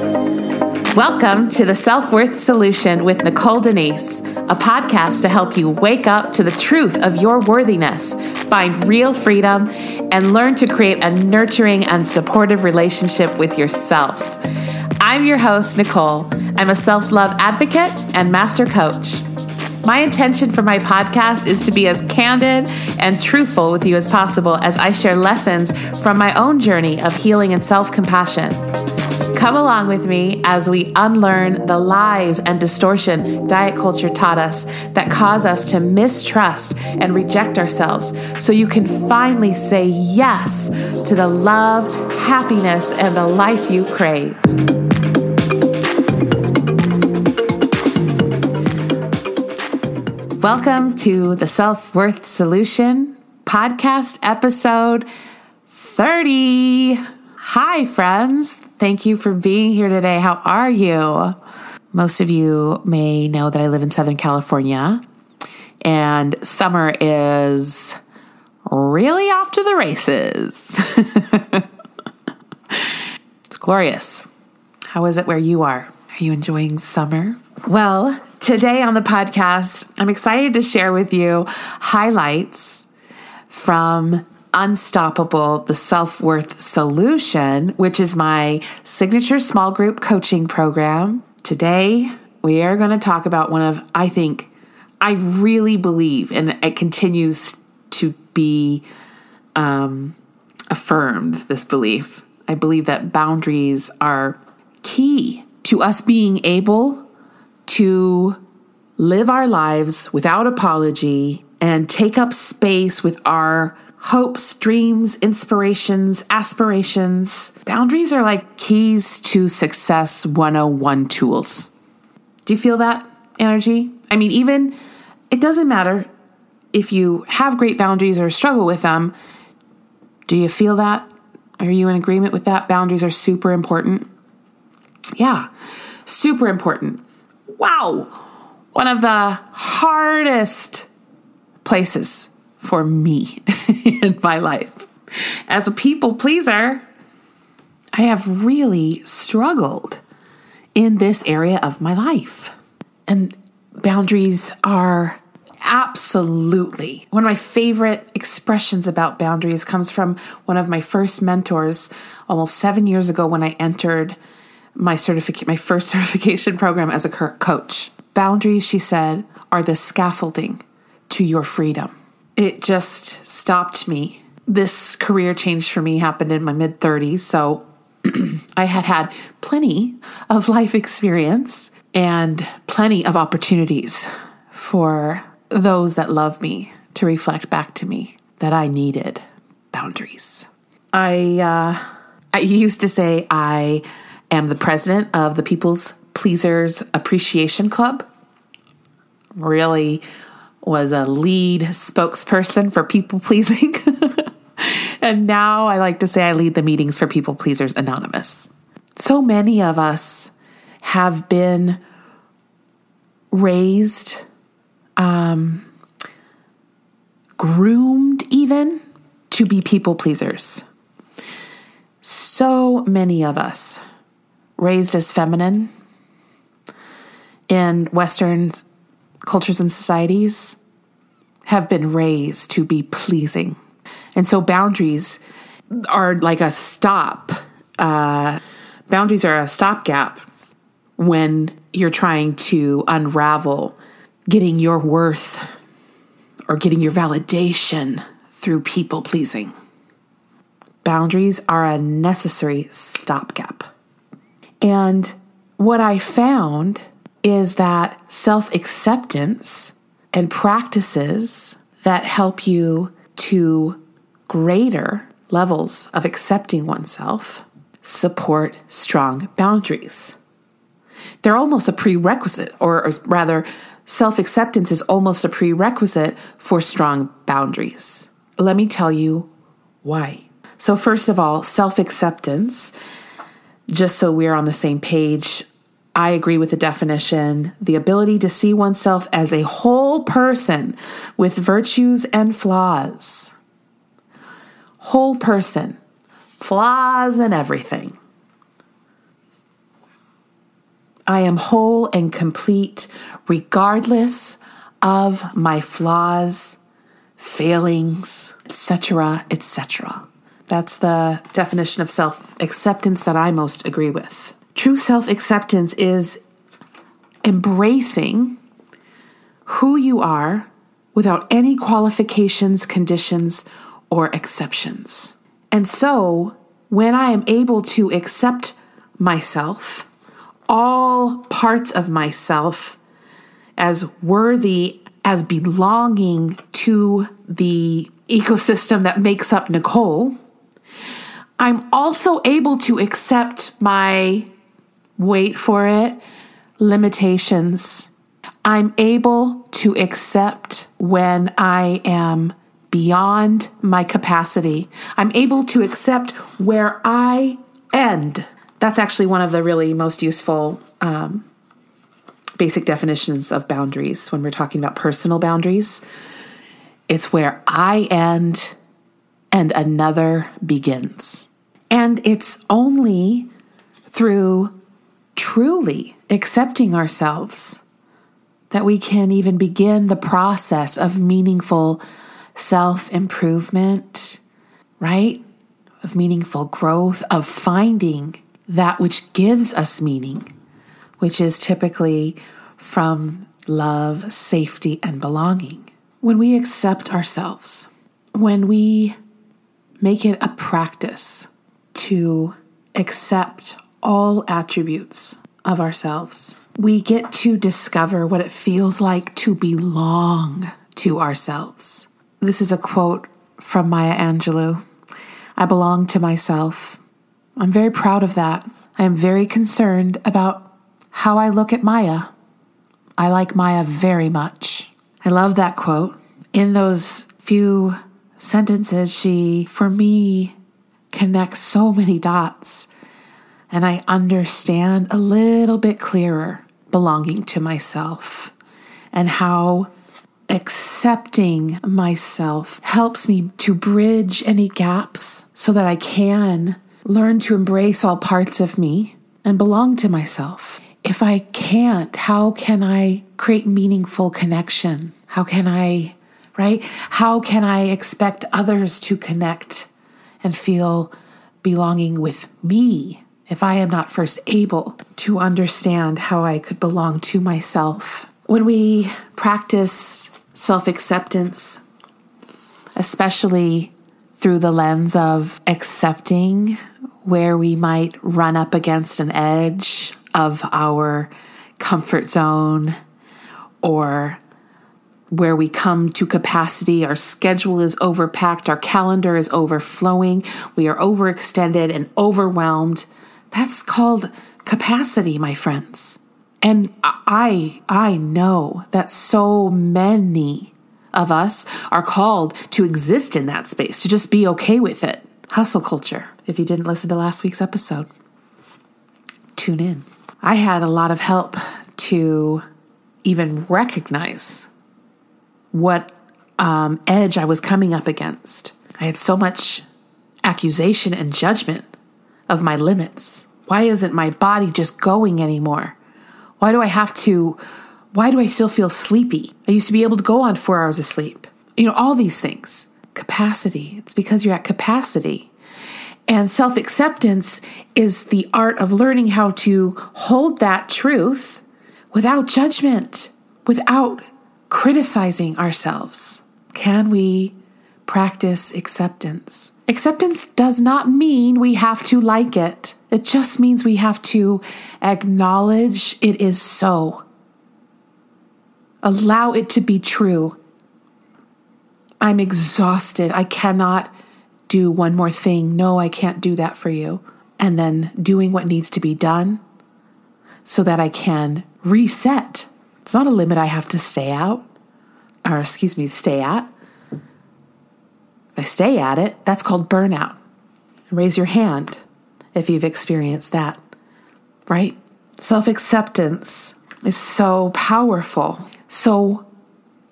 Welcome to the Self Worth Solution with Nicole Denise, a podcast to help you wake up to the truth of your worthiness, find real freedom, and learn to create a nurturing and supportive relationship with yourself. I'm your host, Nicole. I'm a self love advocate and master coach. My intention for my podcast is to be as candid and truthful with you as possible as I share lessons from my own journey of healing and self compassion. Come along with me as we unlearn the lies and distortion diet culture taught us that cause us to mistrust and reject ourselves so you can finally say yes to the love, happiness, and the life you crave. Welcome to the Self Worth Solution podcast episode 30. Hi, friends. Thank you for being here today. How are you? Most of you may know that I live in Southern California and summer is really off to the races. it's glorious. How is it where you are? Are you enjoying summer? Well, today on the podcast, I'm excited to share with you highlights from Unstoppable, the Self Worth Solution, which is my signature small group coaching program. Today, we are going to talk about one of, I think, I really believe, and it continues to be um, affirmed, this belief. I believe that boundaries are key to us being able to live our lives without apology and take up space with our hopes, dreams, inspirations, aspirations. Boundaries are like keys to success 101 tools. Do you feel that energy? I mean, even it doesn't matter if you have great boundaries or struggle with them. Do you feel that? Are you in agreement with that? Boundaries are super important. Yeah, super important. Wow. One of the hardest places for me in my life. As a people pleaser, I have really struggled in this area of my life. And boundaries are absolutely one of my favorite expressions about boundaries comes from one of my first mentors almost 7 years ago when I entered my certificate my first certification program as a coach. Boundaries, she said, are the scaffolding to your freedom it just stopped me. This career change for me happened in my mid 30s, so I had had plenty of life experience and plenty of opportunities for those that love me to reflect back to me that I needed boundaries. I uh, I used to say I am the president of the People's Pleasers Appreciation Club. Really was a lead spokesperson for people pleasing. and now I like to say I lead the meetings for People Pleasers Anonymous. So many of us have been raised, um, groomed even to be people pleasers. So many of us raised as feminine in Western cultures and societies have been raised to be pleasing. And so boundaries are like a stop. Uh, boundaries are a stopgap when you're trying to unravel getting your worth or getting your validation through people pleasing. Boundaries are a necessary stopgap. And what I found is that self acceptance and practices that help you to greater levels of accepting oneself support strong boundaries. They're almost a prerequisite, or, or rather, self acceptance is almost a prerequisite for strong boundaries. Let me tell you why. So, first of all, self acceptance, just so we're on the same page, I agree with the definition the ability to see oneself as a whole person with virtues and flaws. Whole person, flaws and everything. I am whole and complete regardless of my flaws, failings, etc., etc. That's the definition of self acceptance that I most agree with. True self acceptance is embracing who you are without any qualifications, conditions, or exceptions. And so, when I am able to accept myself, all parts of myself, as worthy, as belonging to the ecosystem that makes up Nicole, I'm also able to accept my, wait for it, limitations. I'm able to accept when I am beyond my capacity. I'm able to accept where I end. That's actually one of the really most useful um, basic definitions of boundaries when we're talking about personal boundaries. It's where I end and another begins. And it's only through truly accepting ourselves that we can even begin the process of meaningful self improvement, right? Of meaningful growth, of finding that which gives us meaning, which is typically from love, safety, and belonging. When we accept ourselves, when we make it a practice to accept all attributes of ourselves, we get to discover what it feels like to belong to ourselves. This is a quote from Maya Angelou I belong to myself. I'm very proud of that. I am very concerned about how I look at Maya. I like Maya very much. I love that quote. In those few sentences, she, for me, connects so many dots, and I understand a little bit clearer belonging to myself and how accepting myself helps me to bridge any gaps so that I can learn to embrace all parts of me and belong to myself. If I can't, how can I create meaningful connection? How can I, right? How can I expect others to connect and feel belonging with me if I am not first able to understand how I could belong to myself? When we practice self acceptance, especially through the lens of accepting where we might run up against an edge of our comfort zone or where we come to capacity, our schedule is overpacked, our calendar is overflowing, we are overextended and overwhelmed. That's called capacity, my friends. And I I know that so many of us are called to exist in that space, to just be okay with it. Hustle culture. If you didn't listen to last week's episode, tune in. I had a lot of help to even recognize what um, edge I was coming up against. I had so much accusation and judgment of my limits. Why isn't my body just going anymore? Why do I have to? Why do I still feel sleepy? I used to be able to go on four hours of sleep. You know, all these things. Capacity. It's because you're at capacity. And self acceptance is the art of learning how to hold that truth without judgment, without criticizing ourselves. Can we practice acceptance? Acceptance does not mean we have to like it. It just means we have to acknowledge it is so. Allow it to be true. I'm exhausted. I cannot do one more thing. No, I can't do that for you. And then doing what needs to be done so that I can reset. It's not a limit I have to stay out, or excuse me, stay at. I stay at it, that's called burnout. Raise your hand if you've experienced that, right? Self acceptance is so powerful. So,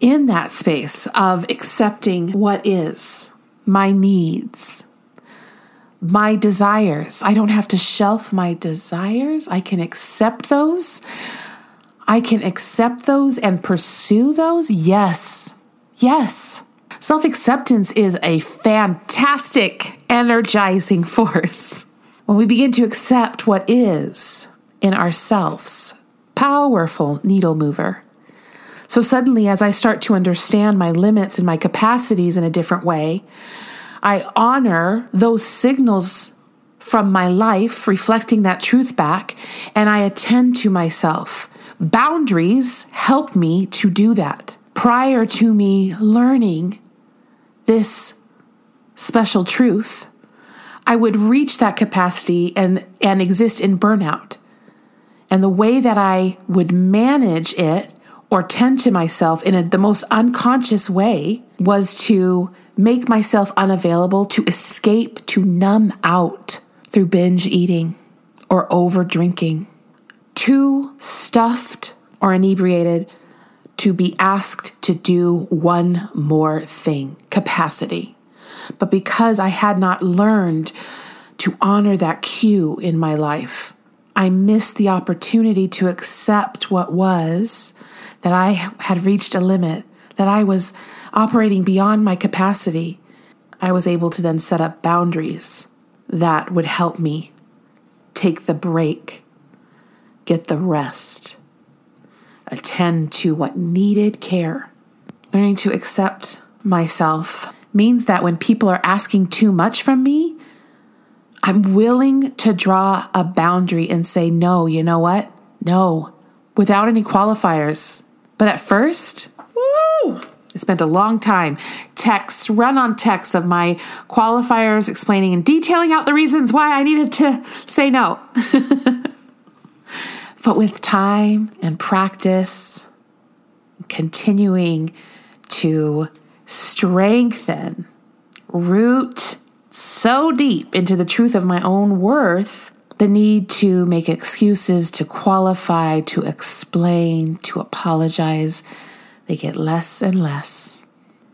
in that space of accepting what is, my needs, my desires. I don't have to shelf my desires. I can accept those. I can accept those and pursue those. Yes. Yes. Self acceptance is a fantastic, energizing force. When we begin to accept what is in ourselves, powerful needle mover. So suddenly, as I start to understand my limits and my capacities in a different way, I honor those signals from my life, reflecting that truth back, and I attend to myself. Boundaries help me to do that. Prior to me learning this special truth, I would reach that capacity and, and exist in burnout. And the way that I would manage it or tend to myself in a, the most unconscious way was to make myself unavailable, to escape, to numb out through binge eating or over drinking. Too stuffed or inebriated to be asked to do one more thing capacity. But because I had not learned to honor that cue in my life, I missed the opportunity to accept what was that I had reached a limit, that I was operating beyond my capacity, I was able to then set up boundaries that would help me take the break, get the rest, attend to what needed care. Learning to accept myself means that when people are asking too much from me, I'm willing to draw a boundary and say, no, you know what? No, without any qualifiers. But at first, woo, I spent a long time texts, run on texts of my qualifiers explaining and detailing out the reasons why I needed to say no. but with time and practice, continuing to strengthen, root so deep into the truth of my own worth the need to make excuses, to qualify, to explain, to apologize, they get less and less.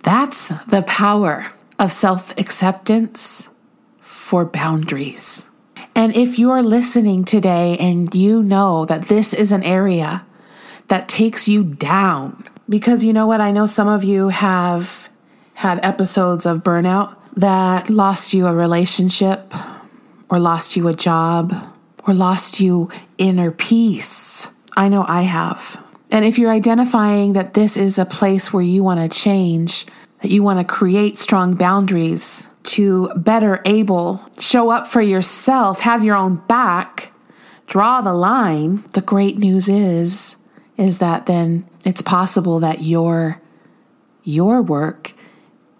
That's the power of self acceptance for boundaries. And if you are listening today and you know that this is an area that takes you down, because you know what? I know some of you have had episodes of burnout that lost you a relationship, or lost you a job or lost you inner peace. I know I have. And if you're identifying that this is a place where you want to change, that you want to create strong boundaries to better able show up for yourself, have your own back, draw the line, the great news is is that then it's possible that your your work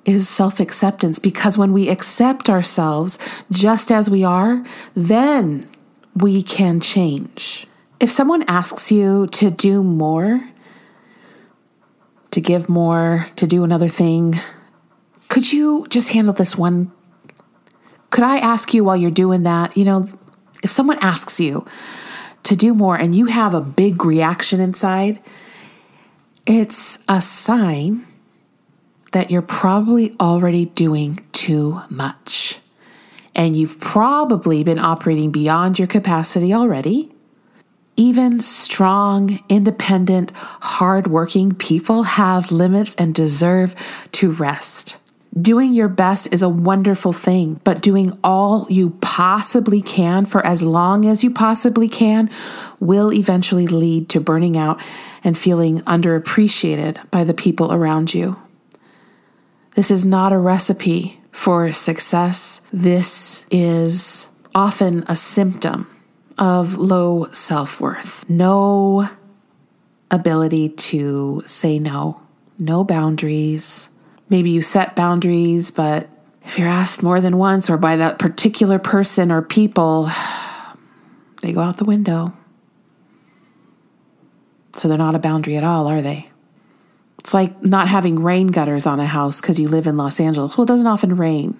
is self acceptance because when we accept ourselves just as we are, then we can change. If someone asks you to do more, to give more, to do another thing, could you just handle this one? Could I ask you while you're doing that? You know, if someone asks you to do more and you have a big reaction inside, it's a sign that you're probably already doing too much. And you've probably been operating beyond your capacity already. Even strong, independent, hardworking people have limits and deserve to rest. Doing your best is a wonderful thing, but doing all you possibly can for as long as you possibly can will eventually lead to burning out and feeling underappreciated by the people around you. This is not a recipe for success. This is often a symptom of low self worth. No ability to say no, no boundaries. Maybe you set boundaries, but if you're asked more than once or by that particular person or people, they go out the window. So they're not a boundary at all, are they? It's like not having rain gutters on a house because you live in Los Angeles. Well, it doesn't often rain,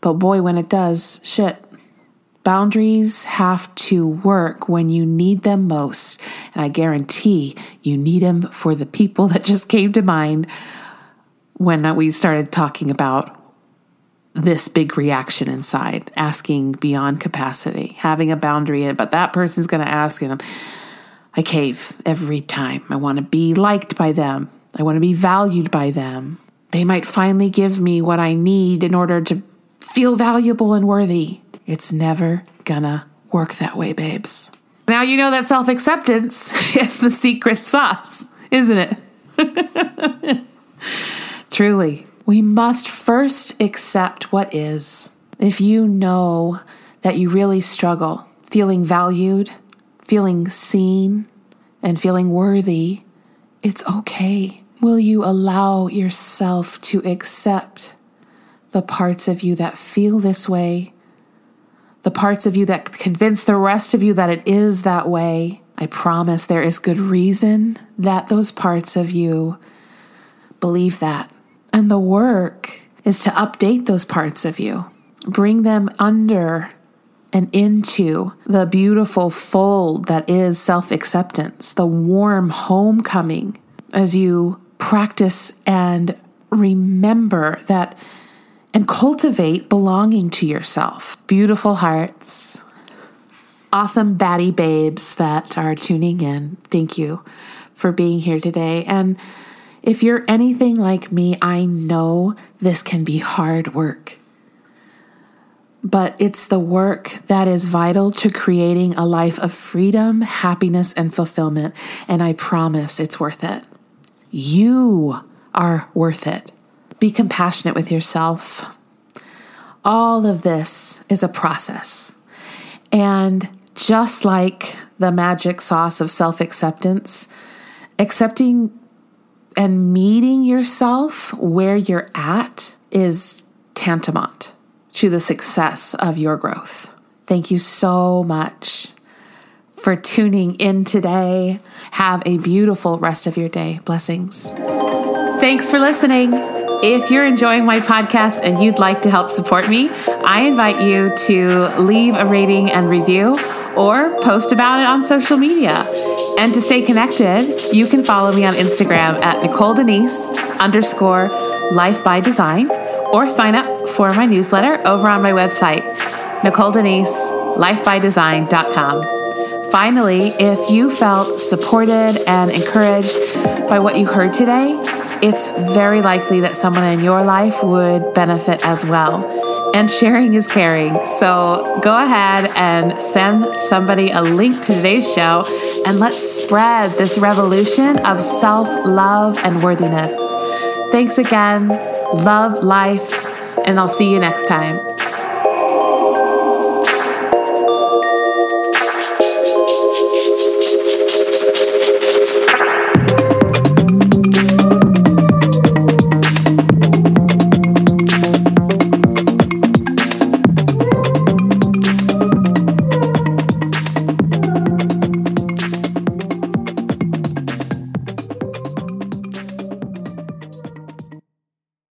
but boy, when it does, shit. Boundaries have to work when you need them most. And I guarantee you need them for the people that just came to mind when uh, we started talking about this big reaction inside, asking beyond capacity, having a boundary, but that person's going to ask, and I cave every time. I want to be liked by them. I want to be valued by them. They might finally give me what I need in order to feel valuable and worthy. It's never gonna work that way, babes. Now you know that self acceptance is the secret sauce, isn't it? Truly, we must first accept what is. If you know that you really struggle feeling valued, feeling seen, and feeling worthy, it's okay. Will you allow yourself to accept the parts of you that feel this way, the parts of you that convince the rest of you that it is that way? I promise there is good reason that those parts of you believe that. And the work is to update those parts of you, bring them under and into the beautiful fold that is self acceptance, the warm homecoming as you practice and remember that and cultivate belonging to yourself. Beautiful hearts, awesome baddie babes that are tuning in. Thank you for being here today. And if you're anything like me, I know this can be hard work. But it's the work that is vital to creating a life of freedom, happiness, and fulfillment. And I promise it's worth it. You are worth it. Be compassionate with yourself. All of this is a process. And just like the magic sauce of self acceptance, accepting and meeting yourself where you're at is tantamount to the success of your growth. Thank you so much for tuning in today. Have a beautiful rest of your day. Blessings. Thanks for listening. If you're enjoying my podcast and you'd like to help support me, I invite you to leave a rating and review or post about it on social media. And to stay connected, you can follow me on Instagram at Nicole Denise underscore life by design or sign up for my newsletter over on my website, Nicole Denise lifebydesign.com. Finally, if you felt supported and encouraged by what you heard today, it's very likely that someone in your life would benefit as well. And sharing is caring. So go ahead and send somebody a link to today's show and let's spread this revolution of self love and worthiness. Thanks again. Love life. And I'll see you next time.